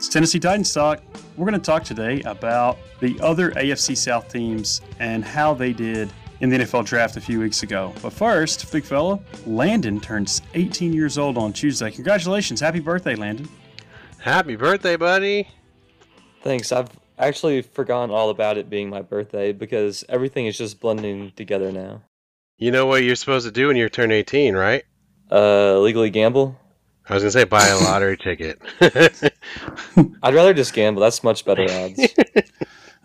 It's Tennessee Titans Talk. We're going to talk today about the other AFC South teams and how they did in the NFL draft a few weeks ago. But first, big fella, Landon turns 18 years old on Tuesday. Congratulations. Happy birthday, Landon. Happy birthday, buddy. Thanks. I've actually forgotten all about it being my birthday because everything is just blending together now. You know what you're supposed to do when you turn 18, right? Uh, legally gamble? I was gonna say buy a lottery ticket. I'd rather just gamble. That's much better odds.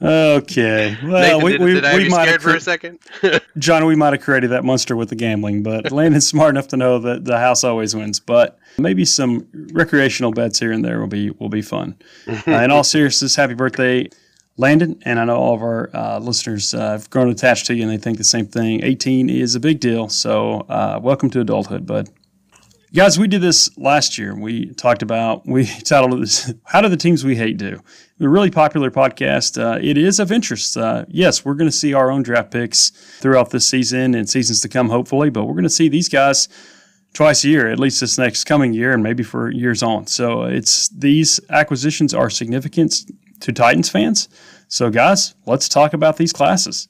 Okay. Well, Nathan, we, did, we, did I have we you might scared have for a second? John, we might have created that monster with the gambling, but Landon's smart enough to know that the house always wins. But maybe some recreational bets here and there will be will be fun. Uh, in all seriousness, happy birthday, Landon! And I know all of our uh, listeners uh, have grown attached to you, and they think the same thing. 18 is a big deal, so uh, welcome to adulthood, bud. Guys, we did this last year. We talked about, we titled this, How Do the Teams We Hate Do? A really popular podcast. Uh, it is of interest. Uh, yes, we're going to see our own draft picks throughout this season and seasons to come, hopefully, but we're going to see these guys twice a year, at least this next coming year, and maybe for years on. So it's these acquisitions are significant to Titans fans. So, guys, let's talk about these classes.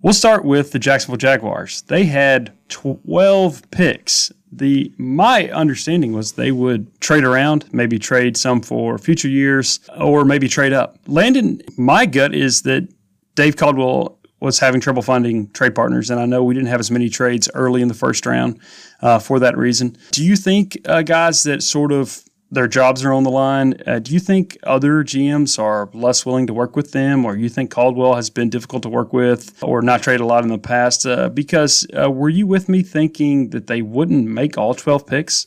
We'll start with the Jacksonville Jaguars. They had 12 picks. The my understanding was they would trade around, maybe trade some for future years or maybe trade up. Landon, my gut is that Dave Caldwell was having trouble finding trade partners, and I know we didn't have as many trades early in the first round uh, for that reason. Do you think, uh, guys, that sort of their jobs are on the line. Uh, do you think other GMs are less willing to work with them, or you think Caldwell has been difficult to work with, or not trade a lot in the past? Uh, because uh, were you with me thinking that they wouldn't make all 12 picks?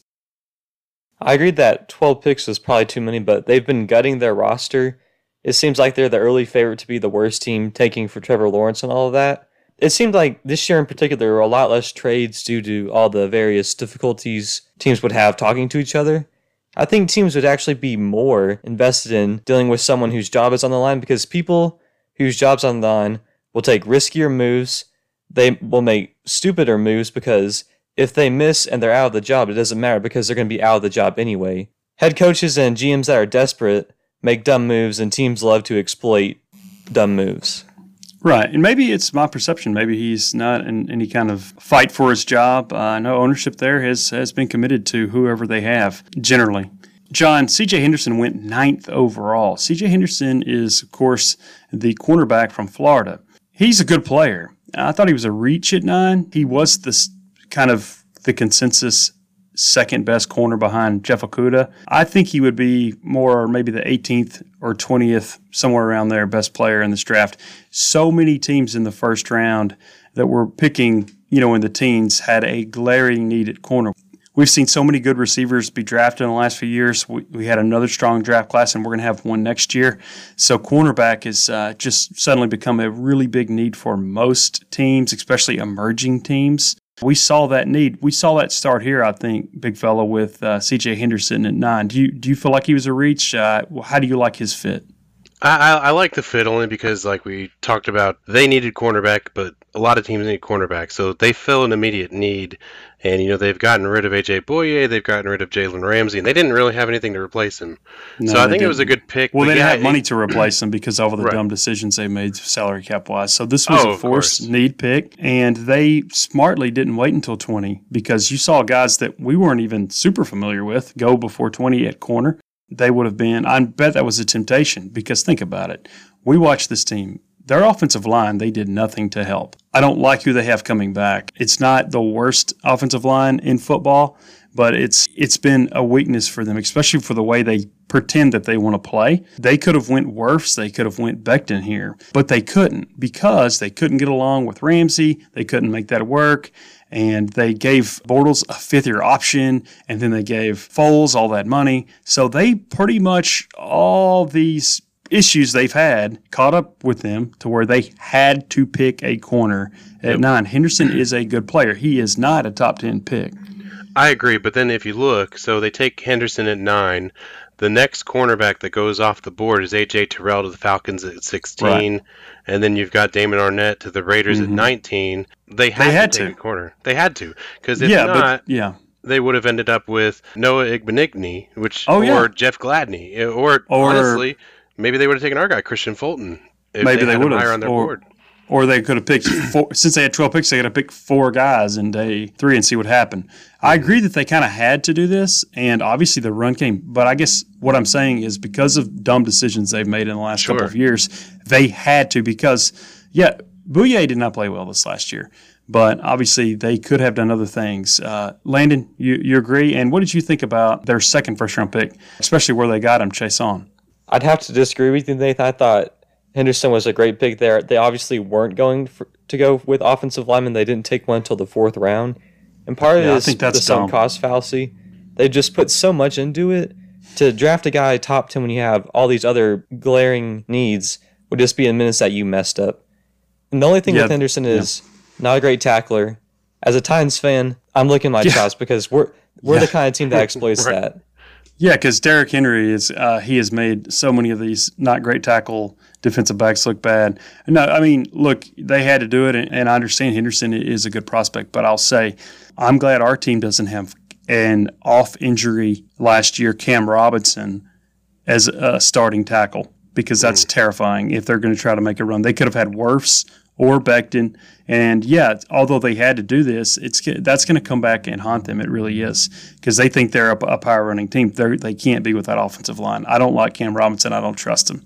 I agreed that 12 picks was probably too many, but they've been gutting their roster. It seems like they're the early favorite to be the worst team, taking for Trevor Lawrence and all of that. It seemed like this year in particular, there were a lot less trades due to all the various difficulties teams would have talking to each other. I think teams would actually be more invested in dealing with someone whose job is on the line because people whose job's on the line will take riskier moves. They will make stupider moves because if they miss and they're out of the job, it doesn't matter because they're going to be out of the job anyway. Head coaches and GMs that are desperate make dumb moves, and teams love to exploit dumb moves. Right. And maybe it's my perception. Maybe he's not in any kind of fight for his job. Uh, I know ownership there has, has been committed to whoever they have, generally. John, CJ Henderson went ninth overall. CJ Henderson is, of course, the cornerback from Florida. He's a good player. I thought he was a reach at nine. He was this kind of the consensus second best corner behind Jeff Okudah. I think he would be more maybe the 18th or 20th, somewhere around there, best player in this draft. So many teams in the first round that were picking, you know, in the teens had a glaring need at corner. We've seen so many good receivers be drafted in the last few years. We, we had another strong draft class, and we're going to have one next year. So, cornerback has uh, just suddenly become a really big need for most teams, especially emerging teams. We saw that need. We saw that start here, I think, big fellow, with uh, C.J. Henderson at nine. Do you do you feel like he was a reach? Uh, how do you like his fit? I, I, I like the fit only because, like we talked about, they needed cornerback, but a lot of teams need cornerback, so they fill an immediate need. And you know they've gotten rid of AJ Bouye, they've gotten rid of Jalen Ramsey, and they didn't really have anything to replace him. No, so I think it was a good pick. Well, they didn't yeah, have money it- to replace them because of all the Right. dumb decisions they made salary cap wise. So this was Oh, a forced need pick, and they smartly didn't wait until 20 because you saw guys that we weren't even super familiar with go before 20 at corner. They would have been, I bet that was a temptation because think about it. We watched this team. Their offensive line, they did nothing to help. I don't like who they have coming back. It's not the worst offensive line in football, but it's it's been a weakness for them, especially for the way they pretend that they want to play. They could have went worse. They could have went Becton here, but they couldn't because they couldn't get along with Ramsey. They couldn't make that work. And they gave Bortles a fifth year option, and then they gave Foles all that money. So they pretty much all these issues they've had caught up with them to where they had to pick a corner at nine. Henderson is a good player. He is not a top 10 pick. I agree, but then if you look, so they take Henderson at nine. The next cornerback that goes off the board is AJ Terrell to the Falcons at 16, Right. and then you've got Damon Arnette to the Raiders at Mhm. 19. They had, had to take to. a corner. They had to because if yeah, not, but yeah. they would have ended up with Noah Igbinoghene, which Oh, or yeah. Jeff Gladney, or, Or- honestly, maybe they would have taken our guy Kristian Fulton. If Maybe they, they would've, higher on their or- board. Or they could have picked four, since they had 12 picks, they got to pick four guys in day three and see what happened. I agree that they kind of had to do this, and obviously the run came. But I guess what I'm saying is because of dumb decisions they've made in the last couple of years, they had to because, yeah, Bouye did not play well this last year. But obviously, they could have done other things. Uh, Landon, you, you agree? And what did you think about their second first round pick, especially where they got him, Chase on? I'd have to disagree with you, Nathan. I thought Henderson was a great pick there. They obviously weren't going for, to go with offensive linemen. They didn't take one until the fourth round. And part of Yeah, this the sunk cost fallacy. They just put so much into it. To draft a guy top 10 when you have all these other glaring needs would just be a minutes that you messed up. And the only thing Yeah, with Henderson is not a great tackler. As a Titans fan, I'm licking my Yeah. chops because we're we're Yeah. the kind of team that exploits Right. that. Yeah, because Derrick Henry is uh, he has made so many of these not great tackle defensive backs look bad. No, I mean, look, they had to do it, and, and I understand Henderson is a good prospect, but I'll say I'm glad our team doesn't have an off injury last year Cam Robinson as a starting tackle because that's terrifying if they're going to try to make a run. They could have had Wirfs or Becton, and yeah, although they had to do this, it's that's going to come back and haunt them. It really is because they think they're a, a power running team. They're, they can't be with that offensive line. I don't like Cam Robinson. I don't trust him.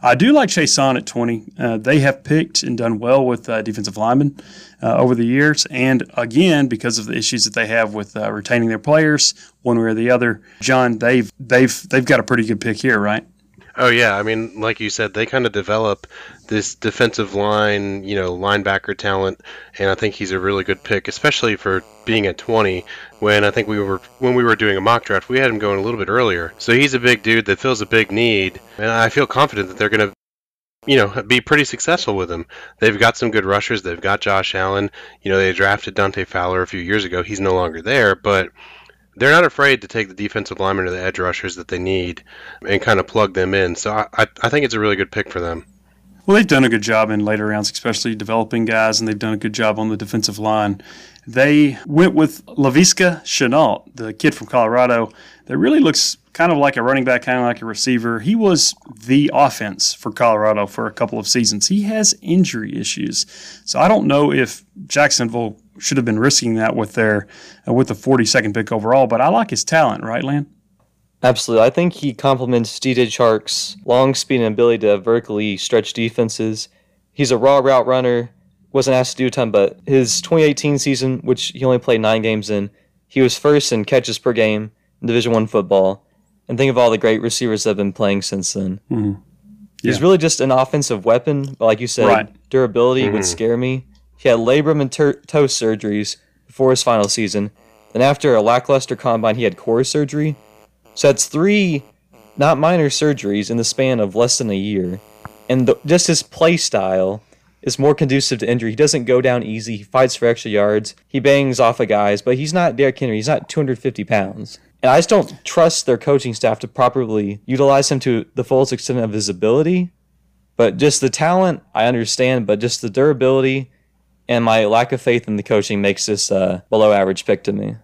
I do like Chaisson at 20. Uh, they have picked and done well with uh, defensive linemen uh, over the years. And again, because of the issues that they have with uh, retaining their players, one way or the other, John, they've they've they've got a pretty good pick here, right? Oh yeah, I mean, like you said, they kind of develop this defensive line, you know, linebacker talent, and I think he's a really good pick, especially for being at 20. When I think we were when we were doing a mock draft, we had him going a little bit earlier. So he's a big dude that fills a big need, and I feel confident that they're going to, you know, be pretty successful with him. They've got some good rushers. They've got Josh Allen. You know, they drafted Dante Fowler a few years ago. He's no longer there, but they're not afraid to take the defensive linemen or the edge rushers that they need and kind of plug them in. So I, I, I think it's a really good pick for them. Well, they've done a good job in later rounds, especially developing guys, and they've done a good job on the defensive line. They went with Laviska Shenault, the kid from Colorado, that really looks kind of like a running back, kind of like a receiver. He was the offense for Colorado for a couple of seasons. He has injury issues, so I don't know if Jacksonville should have been risking that with their uh, with the 42nd pick overall. But I like his talent, right, Lan? Absolutely. I think he complements DJ Chark's long speed and ability to vertically stretch defenses. He's a raw route runner, wasn't asked to do a ton, but his 2018 season, which he only played nine games in, he was first in catches per game in Division One football. And think of all the great receivers that have been playing since then. Mm-hmm. He's Yeah. really just an offensive weapon, but like you said, Right. durability would mm-hmm. scare me. He had labrum and ter- toe surgeries before his final season. Then after a lackluster combine, he had core surgery. So that's three, not minor surgeries in the span of less than a year. And the, just his play style is more conducive to injury. He doesn't go down easy. He fights for extra yards. He bangs off of guys, but he's not Derrick Henry. He's not 250 pounds. And I just don't trust their coaching staff to properly utilize him to the fullest extent of his ability. But just the talent, I understand, but just the durability and my lack of faith in the coaching makes this a below average pick to me.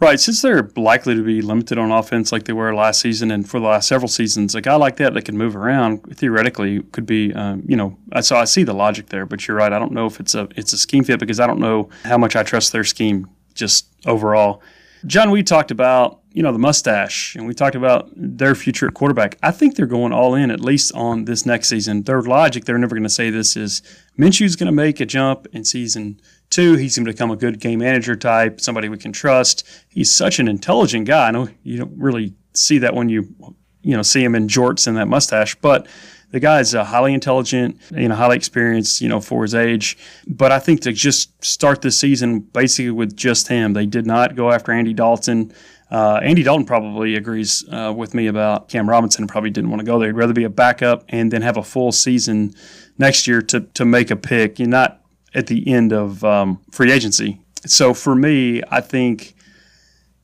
Right, since they're likely to be limited on offense like they were last season and for the last several seasons, a guy like that that can move around theoretically could be, um, you know. So I see the logic there, but you're right. I don't know if it's a it's a scheme fit because I don't know how much I trust their scheme just overall. John, we talked about you know the mustache, and we talked about their future at quarterback. I think they're going all in at least on this next season. Their logic, they're never going to say this is Minshew's going to make a jump in season two. He's going to become a good game manager type, somebody we can trust. He's such an intelligent guy. I know you don't really see that when you you know see him in jorts and that mustache, but the guy is uh, highly intelligent, you know, highly experienced, you know, for his age. But I think to just start this season basically with just him, they did not go after Andy Dalton. Uh, Andy Dalton probably agrees uh, with me about Cam Robinson. Probably didn't want to go there. He'd rather be a backup and then have a full season next year to to make a pick. You're not at the end of um, free agency. So for me, I think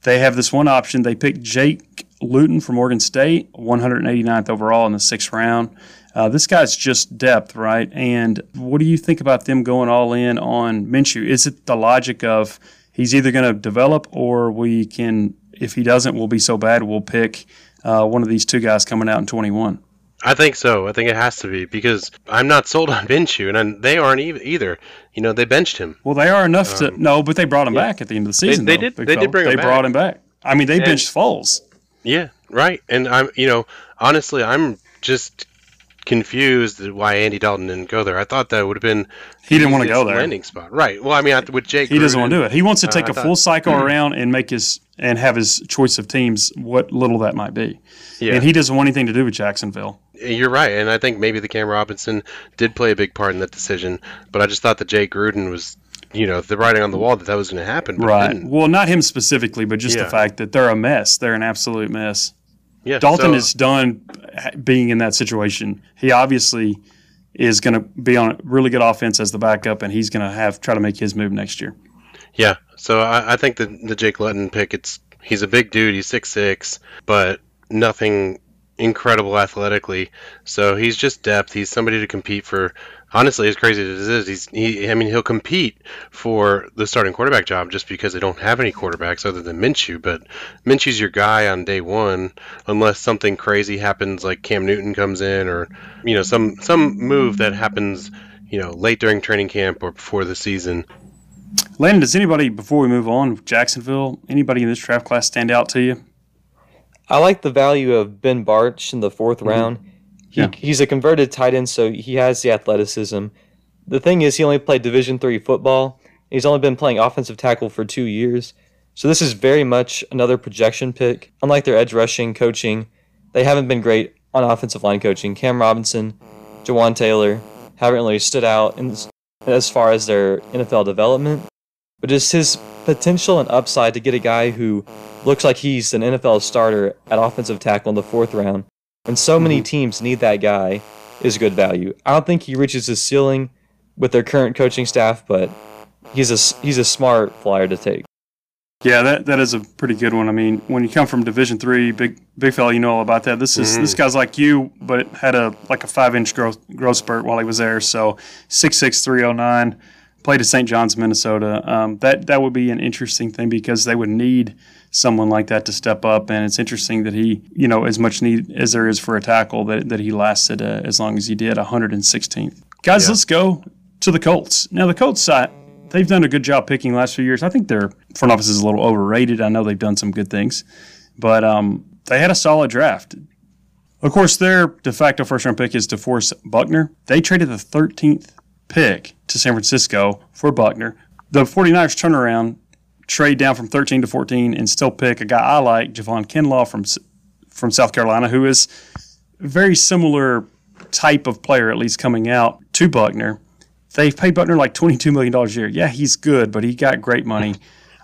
they have this one option. They picked Jake Luton from Oregon State, 189th overall in the sixth round. Uh, this guy's just depth, right? And what do you think about them going all in on Minshew? Is it the logic of he's either going to develop or we can, if he doesn't, we'll be so bad we'll pick uh, one of these two guys coming out in 21. I think so. I think it has to be because I'm not sold on Minshew, and they aren't either. You know, they benched him. Well, they are enough to no, but they brought him yeah. back at the end of the season. they though, did- they did fella. bring him They back. brought him back. I mean, they And- benched Foles. Yeah, right. And I'm, you know, honestly, I'm just confused why Andy Dalton didn't go there. I thought that would have been He didn't want to go there. landing spot. Right. Well, I mean, I- with Jake, He doesn't want to do it. He wants to Uh, take I a thought- full cycle around and make his and have his choice of teams, what little that might be. Yeah, And he doesn't want anything to do with Jacksonville. you're right. And I think maybe the Cam Robinson did play a big part in that decision. But I just thought that Jake Gruden was, you know, the writing on the wall that that was going to happen. Right. Well, not him specifically, but just Yeah. the fact that they're a mess. They're an absolute mess. Yeah. Dalton so- is done being in that situation. He obviously is going to be on a really good offense as the backup, and he's going to have try to make his move next year. Yeah, so I, I think the the Jake Luton pick. It's he's a big dude. He's six six, but nothing incredible athletically. So he's just depth. He's somebody to compete for. Honestly, as crazy as it is, he's he. I mean, he'll compete for the starting quarterback job just because they don't have any quarterbacks other than Minshew. But Minshew's your guy on day one, unless something crazy happens, like Cam Newton comes in, or you know some some move that happens, you know, late during training camp or before the season. Landon, does anybody before we move on, Jacksonville, anybody in this draft class stand out to you? I like the value of Ben Bartch in the 4th mm-hmm. round. He. Yeah. He's a converted tight end, so he has the athleticism. The thing is, he only played Division three football. He's only been playing offensive tackle for two years. So this is very much another projection pick. Unlike their edge rushing coaching, they haven't been great on offensive line coaching. Cam Robinson, Jawaan Taylor haven't really stood out in, as far as their NFL development. But just his potential and upside to get a guy who looks like he's an NFL starter at offensive tackle in the fourth round, when so many mm-hmm. teams need that guy, is good value. I don't think he reaches his ceiling with their current coaching staff, but he's a he's a smart flyer to take. Yeah, that, that is a pretty good one. I mean, when you come from Division three, big big fella, you know all about that. This is this mm-hmm. guy's like you, but had a like a five inch growth growth spurt while he was there. So six six three oh nine, played at St. John's, Minnesota. Um, that that would be an interesting thing because they would need someone like that to step up. And it's interesting that he, you know, as much need as there is for a tackle, that that he lasted uh, as long as he did, 116th. Guys, Yeah. let's go to the Colts. Now the Colts side they've done a good job picking the last few years. I think their front office is a little overrated. I know they've done some good things, but um, they had a solid draft. Of course, their de facto first round pick is DeForest Buckner. They traded the 13th pick to San Francisco for Buckner. The 49ers turn around, trade down from 13 to 14, and still pick a guy I like, Javon Kinlaw from from South Carolina, who is a very similar type of player, at least coming out to Buckner. They've paid Buckner like $22 million a year. Yeah, he's good, but he got great money.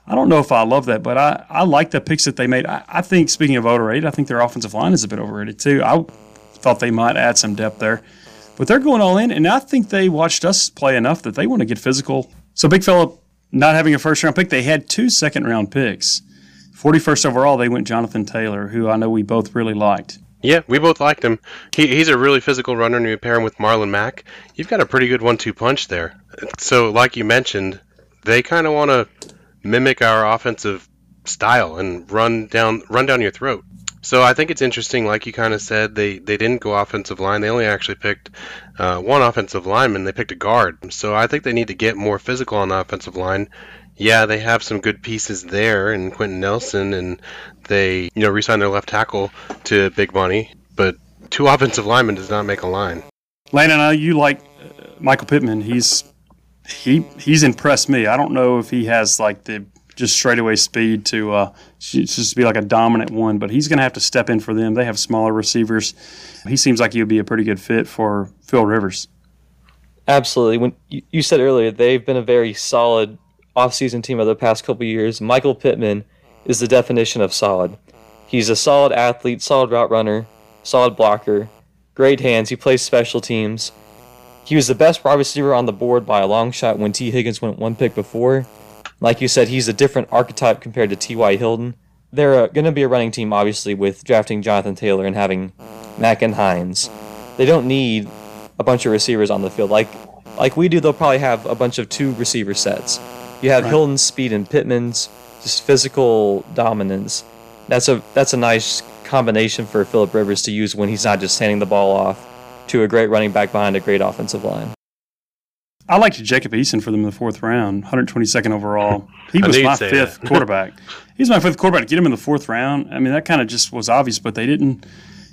I don't know if I love that, but I, I like the picks that they made. I, I think, speaking of overrated, I think their offensive line is a bit overrated too. I thought they might add some depth there. But they're going all in, and I think they watched us play enough that they want to get physical. So, Big Fella not having a first round pick, they had two second round picks. 41st overall, they went Jonathan Taylor, who I know we both really liked. Yeah, we both liked him. He, he's a really physical runner, and you pair him with Marlon Mack. You've got a pretty good one-two punch there. So, like you mentioned, they kind of want to mimic our offensive style and run down run down your throat. So I think it's interesting, like you kind of said, they, they didn't go offensive line. They only actually picked uh, one offensive lineman. They picked a guard. So I think they need to get more physical on the offensive line. Yeah, they have some good pieces there in Quenton Nelson, and they you know re-signed their left tackle to big money. But two offensive linemen does not make a line. Landon, I you like uh, Michael Pittman. He's he he's impressed me. I don't know if he has like the just straightaway speed to uh, just be like a dominant one, but he's going to have to step in for them. They have smaller receivers. He seems like he would be a pretty good fit for Phil Rivers. Absolutely. When you, said earlier they've been a very solid offseason team over the past couple years. Michael Pittman is the definition of solid. He's a solid athlete, solid route runner, solid blocker, great hands. He plays special teams. He was the best wide receiver on the board by a long shot when Tee Higgins went one pick before. Like you said, he's a different archetype compared to T.Y. Hilton. They're uh, going to be a running team, obviously, with drafting Jonathan Taylor and having Mack and Hines. They don't need a bunch of receivers on the field. Like like we do, they'll probably have a bunch of two receiver sets. You have Right. Hilton's speed and Pittman's just physical dominance. That's a that's a nice combination for Philip Rivers to use when he's not just handing the ball off to a great running back behind a great offensive line. I liked Jacob Eason for them in the fourth round, 122nd overall. He was my fifth quarterback. He's my fifth quarterback. To get him in the fourth round, I mean, that kind of just was obvious, but they didn't.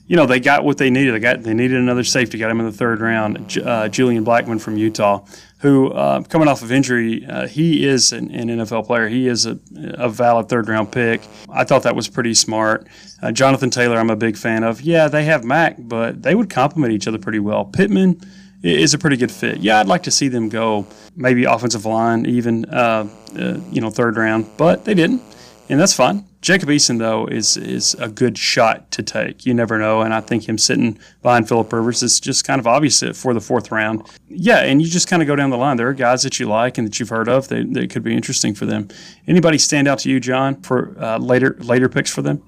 You know, they got what they needed. They got they needed another safety. Got him in the third round. Uh, Julian Blackmon from Utah, who uh, coming off of injury, uh, he is an, an NFL player. He is a, a valid third round pick. I thought that was pretty smart. Uh, Jonathan Taylor, I'm a big fan of. Yeah, they have Mack, but they would complement each other pretty well. Pittman is a pretty good fit. Yeah, I'd like to see them go maybe offensive line, even uh, uh, you know third round, but they didn't, and that's fine. Jacob Eason though is is a good shot to take. You never know, and I think him sitting behind Philip Rivers is just kind of obvious for the fourth round. Yeah, and you just kind of go down the line. There are guys that you like and that you've heard of that, that could be interesting for them. Anybody stand out to you, John, for uh, later later picks for them?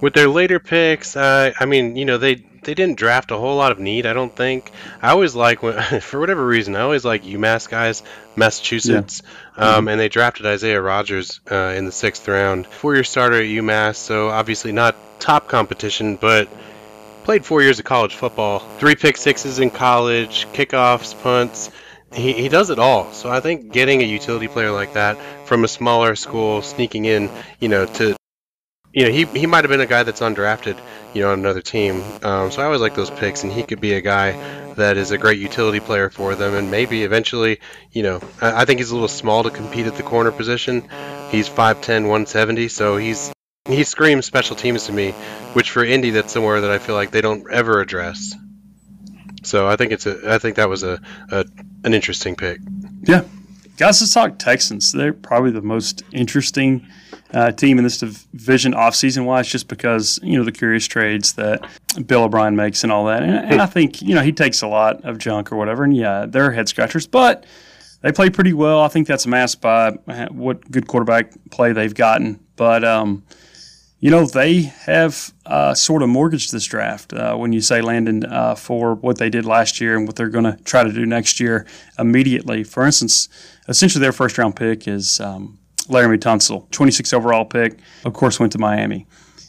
With their later picks, uh, I mean, you know, they they didn't draft a whole lot of need. I don't think. I always like when, for whatever reason, I always like UMass guys, Massachusetts, um, and they drafted Isaiah Rodgers uh, in the sixth round, four-year starter at UMass. So obviously not top competition, but played four years of college football, three pick sixes in college, kickoffs, punts. He, he does it all. So I think getting a utility player like that from a smaller school, sneaking in, you know, to you know, he, he might have been a guy that's undrafted, you know, on another team. Um, so I always like those picks, and he could be a guy that is a great utility player for them, and maybe eventually, you know, I, I think he's a little small to compete at the corner position. He's 5'10", 170, so he's he screams special teams to me, which for Indy, that's somewhere that I feel like they don't ever address. So I think it's a I think that was a, a an interesting pick. Yeah. Guys, let's talk Texans. They're probably the most interesting uh, team in this division offseason wise, just because, you know, the curious trades that Bill O'Brien makes and all that. And, and I think, you know, he takes a lot of junk or whatever. And yeah, they're head scratchers, but they play pretty well. I think that's masked by what good quarterback play they've gotten. But, um, you know, they have uh, sort of mortgaged this draft uh, when you say Landon uh, for what they did last year and what they're going to try to do next year immediately. For instance, essentially their first round pick is um, Laremy Tunsil, 26 overall pick, of course, went to Miami.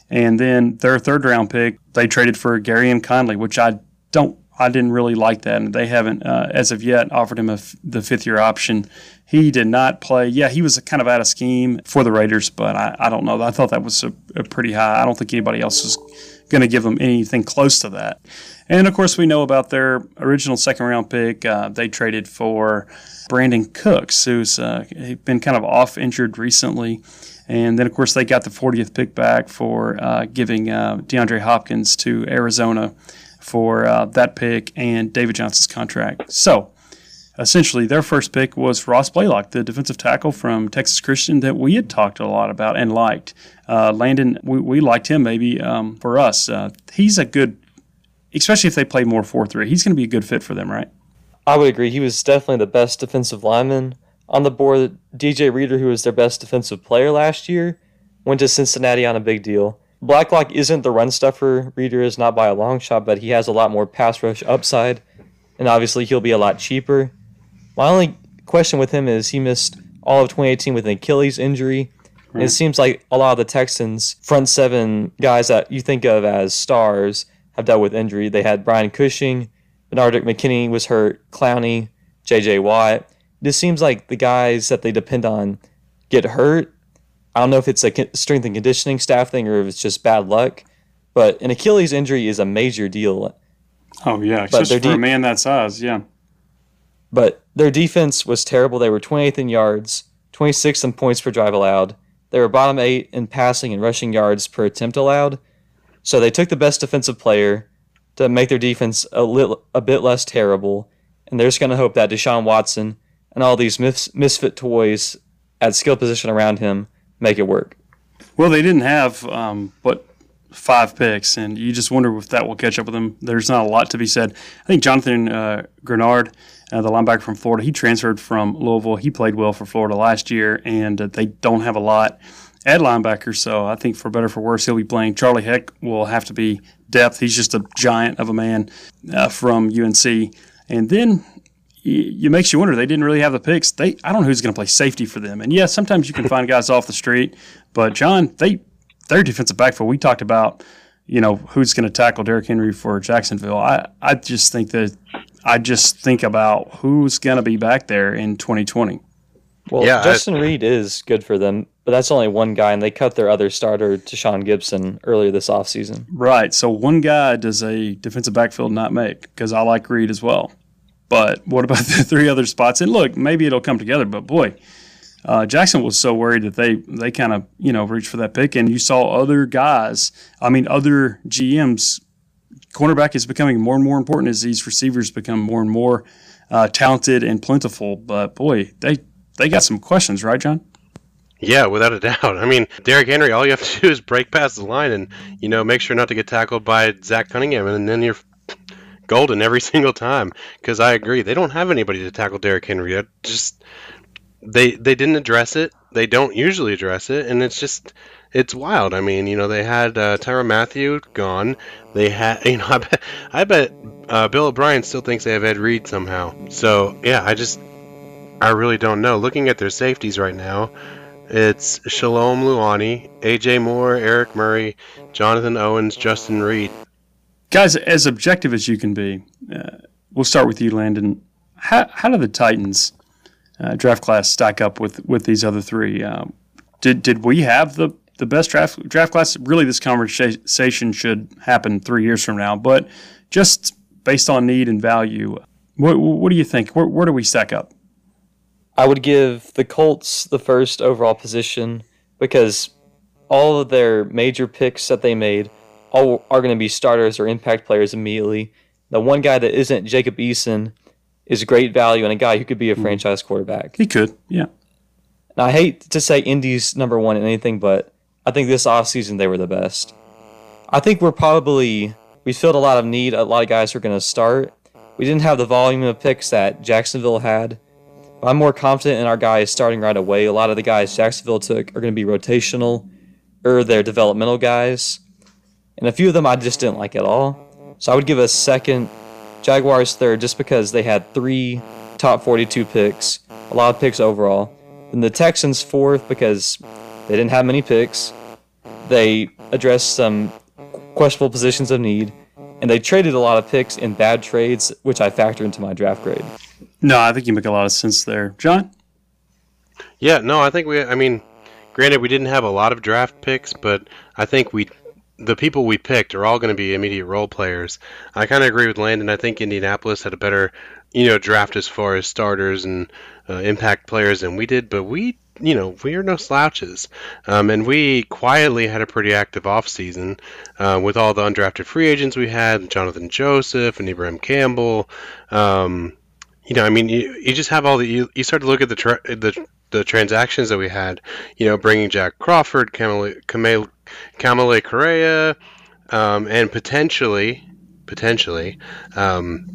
And then their third round pick, they traded for Gareon Conley, which I don't, I didn't really like that. And they haven't, uh, as of yet, offered him the fifth year option. He did not play. Yeah, he was kind of out of scheme for the Raiders, but I, I don't know. I thought that was a, a pretty high. I don't think anybody else is going to give them anything close to that. And of course, we know about their original second round pick. Uh, they traded for Brandin Cooks, who's uh, been kind of off injured recently. And then, of course, they got the 40th pick back for uh, giving uh, DeAndre Hopkins to Arizona for uh, that pick and David Johnson's contract. So, essentially, their first pick was Ross Blacklock, the defensive tackle from Texas Christian that we had talked a lot about and liked. Uh, Landon, we, we liked him maybe um, for us. Uh, he's a good, especially if they play more 4 3, he's going to be a good fit for them, right? I would agree. He was definitely the best defensive lineman on the board. DJ Reader, who was their best defensive player last year, went to Cincinnati on a big deal. Blacklock isn't the run stuffer Reader is not by a long shot, but he has a lot more pass rush upside, and obviously he'll be a lot cheaper. My only question with him is he missed all of 2018 with an Achilles injury. And it seems like a lot of the Texans front seven guys that you think of as stars have dealt with injury. They had Brian Cushing, Benardrick McKinney was hurt, Clowney, J.J. Watt. This seems like the guys that they depend on get hurt. I don't know if it's a strength and conditioning staff thing or if it's just bad luck, but an Achilles injury is a major deal. Oh, yeah, especially they're for a man that size, yeah. But their defense was terrible. They were 28th in yards, 26th in points per drive allowed. They were bottom eight in passing and rushing yards per attempt allowed. So they took the best defensive player to make their defense a little, a bit less terrible, and they're just going to hope that Deshaun Watson and all these mis- misfit toys at skill position around him make it work. Well, they didn't have um, but five picks, and you just wonder if that will catch up with them. There's not a lot to be said. I think Jonathan uh, Greenard, uh, the linebacker from Florida, he transferred from Louisville. He played well for Florida last year, and uh, they don't have a lot at linebacker. So I think for better or for worse, he'll be playing. Charlie Heck will have to be depth. He's just a giant of a man uh, from UNC, and then it makes you wonder. They didn't really have the picks. They I don't know who's going to play safety for them. And yeah, sometimes you can find guys off the street, but John, they their defensive backfield. We talked about, you know, who's going to tackle Derrick Henry for Jacksonville. I I just think that I just think about who's going to be back there in 2020. Well, yeah, Justin I, Reid is good for them, but that's only one guy, and they cut their other starter, Tashaun Gipson, earlier this offseason. Right. So one guy does a defensive backfield not make because I like Reid as well. But what about the three other spots? And look, maybe it'll come together. But boy, uh, Jackson was so worried that they they kind of you know reached for that pick, and you saw other guys. I mean, other GMs. Cornerback is becoming more and more important as these receivers become more and more uh, talented and plentiful. But boy, they they got some questions, right, John? Yeah, without a doubt. I mean, Derrick Henry, all you have to do is break past the line and, you know, make sure not to get tackled by Zach Cunningham, and then you're golden every single time. Because I agree, they don't have anybody to tackle Derrick Henry. I just they they didn't address it. They don't usually address it, and it's just it's wild. I mean, you know, they had uh, Tyrann Mathieu gone. They had, you know, I bet, I bet uh, Bill O'Brien still thinks they have Ed Reed somehow. So yeah, I just I really don't know. Looking at their safeties right now, it's Shalom Luani, AJ Moore, Eric Murray, Jonathan Owens, Justin Reid guys, as objective as you can be, uh, we'll start with you, Landon. How, how do the Titans uh, draft class stack up with, with these other three? Um, did did we have the, the best draft draft class? Really, this conversation should happen three years from now. But just based on need and value, what, what do you think? Where, where do we stack up? I would give the Colts the first overall position because all of their major picks that they made all are going to be starters or impact players immediately. The one guy that isn't Jacob Eason is great value and a guy who could be a mm. franchise quarterback. He could, yeah. Now, I hate to say Indy's number one in anything, but I think this offseason they were the best. I think we're probably we filled a lot of need. A lot of guys are going to start. We didn't have the volume of picks that Jacksonville had. I'm more confident in our guys starting right away. A lot of the guys Jacksonville took are going to be rotational, or they're developmental guys and a few of them I just didn't like at all. So I would give a second, Jaguars third, just because they had three top 42 picks, a lot of picks overall. Then the Texans fourth because they didn't have many picks. They addressed some questionable positions of need, and they traded a lot of picks in bad trades, which I factor into my draft grade. No, I think you make a lot of sense there, John. Yeah, no, I think we. I mean, granted, we didn't have a lot of draft picks, but I think we the people we picked are all going to be immediate role players. I kind of agree with Landon. I think Indianapolis had a better, you know, draft as far as starters and uh, impact players than we did, but we, you know, we are no slouches. Um, and we quietly had a pretty active offseason uh, with all the undrafted free agents we had, Jonathan Joseph and Ibraheim Campbell. Um, you know, I mean, you, you just have all the you, you start to look at the tra- the the transactions that we had. You know, bringing Jack Crawford, Kamale, Kamale, Kamalei Correa, um, and potentially, potentially, um,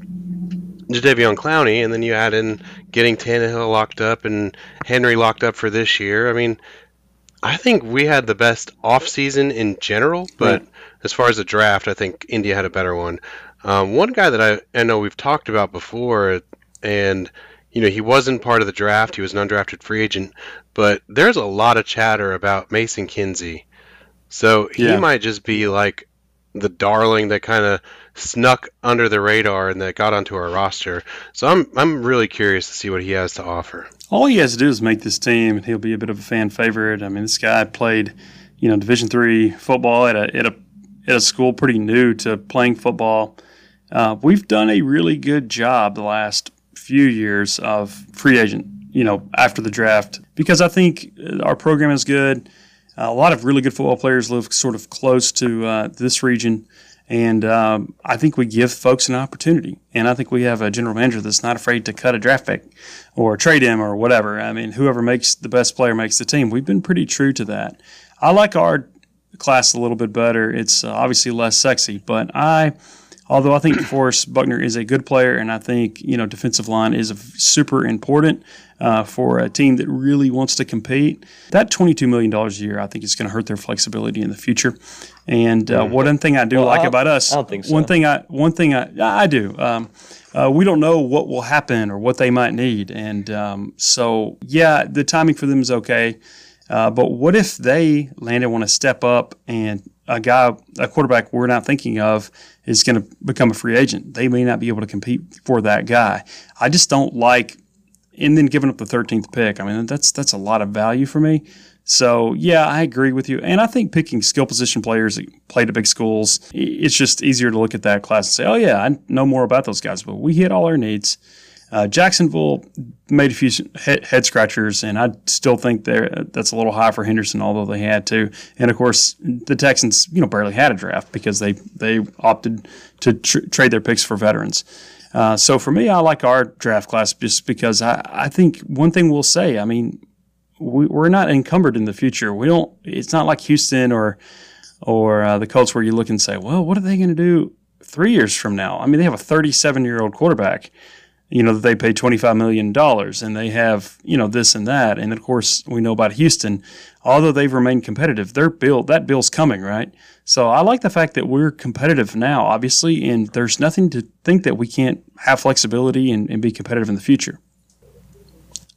Jadeveon Clowney, and then you add in getting Tannehill locked up and Henry locked up for this year. I mean, I think we had the best offseason in general, but right. as far as the draft, I think India had a better one. Um, one guy that I, I know we've talked about before, and you know he wasn't part of the draft; he was an undrafted free agent. But there's a lot of chatter about Mason Kinsey so he yeah. might just be like the darling that kind of snuck under the radar and that got onto our roster. So I'm I'm really curious to see what he has to offer. All he has to do is make this team, and he'll be a bit of a fan favorite. I mean, this guy played, you know, Division three football at a at a at a school pretty new to playing football. Uh, we've done a really good job the last few years of free agent, you know, after the draft because I think our program is good. A lot of really good football players live sort of close to uh, this region, and um, I think we give folks an opportunity. And I think we have a general manager that's not afraid to cut a draft pick or trade him or whatever. I mean, whoever makes the best player makes the team. We've been pretty true to that. I like our class a little bit better. It's uh, obviously less sexy, but I although I think DeForest Buckner is a good player, and I think you know defensive line is super important uh, for a team that really wants to compete. That twenty-two million dollars a year, I think, is going to hurt their flexibility in the future. And uh, one thing I do well, like about us, I don't think so. One thing I, one thing I, I do. Um, uh, we don't know what will happen or what they might need. And um, so, yeah, the timing for them is okay. Uh, but what if they landed want to step up and a guy, a quarterback we're not thinking of, is going to become a free agent? They may not be able to compete for that guy. I just don't like, and then giving up the 13th pick. I mean, that's that's a lot of value for me. So yeah, I agree with you, and I think picking skill position players that played at big schools, it's just easier to look at that class and say, oh yeah, I know more about those guys, but we hit all our needs. Uh, Jacksonville made a few head, scratchers, and I still think that's a little high for Henderson, although they had to. And of course, the Texans, you know, barely had a draft because they they opted to tr- trade their picks for veterans. Uh, so for me, I like our draft class just because I, I think one thing we'll say, I mean, we, are not encumbered in the future. We don't. It's not like Houston or or uh, the Colts where you look and say, well, what are they going to do three years from now? I mean, they have a 37 year old quarterback you know, that they pay $25 million and they have, you know, this and that. And of course, we know about Houston, although they've remained competitive, their bill, that bill's coming, right? So I like the fact that we're competitive now, obviously, and there's nothing to think that we can't have flexibility and, and be competitive in the future.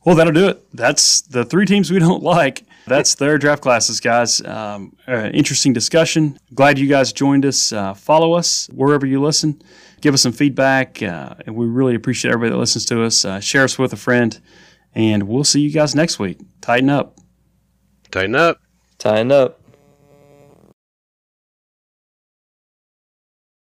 Well, that'll do it. That's the three teams we don't like. That's their draft classes, guys. Um, uh, interesting discussion. Glad you guys joined us. Uh, follow us wherever you listen give us some feedback. Uh, and we really appreciate everybody that listens to us. Uh, share us with a friend, and we'll see you guys next week. Titan up. Titan up. Titan up.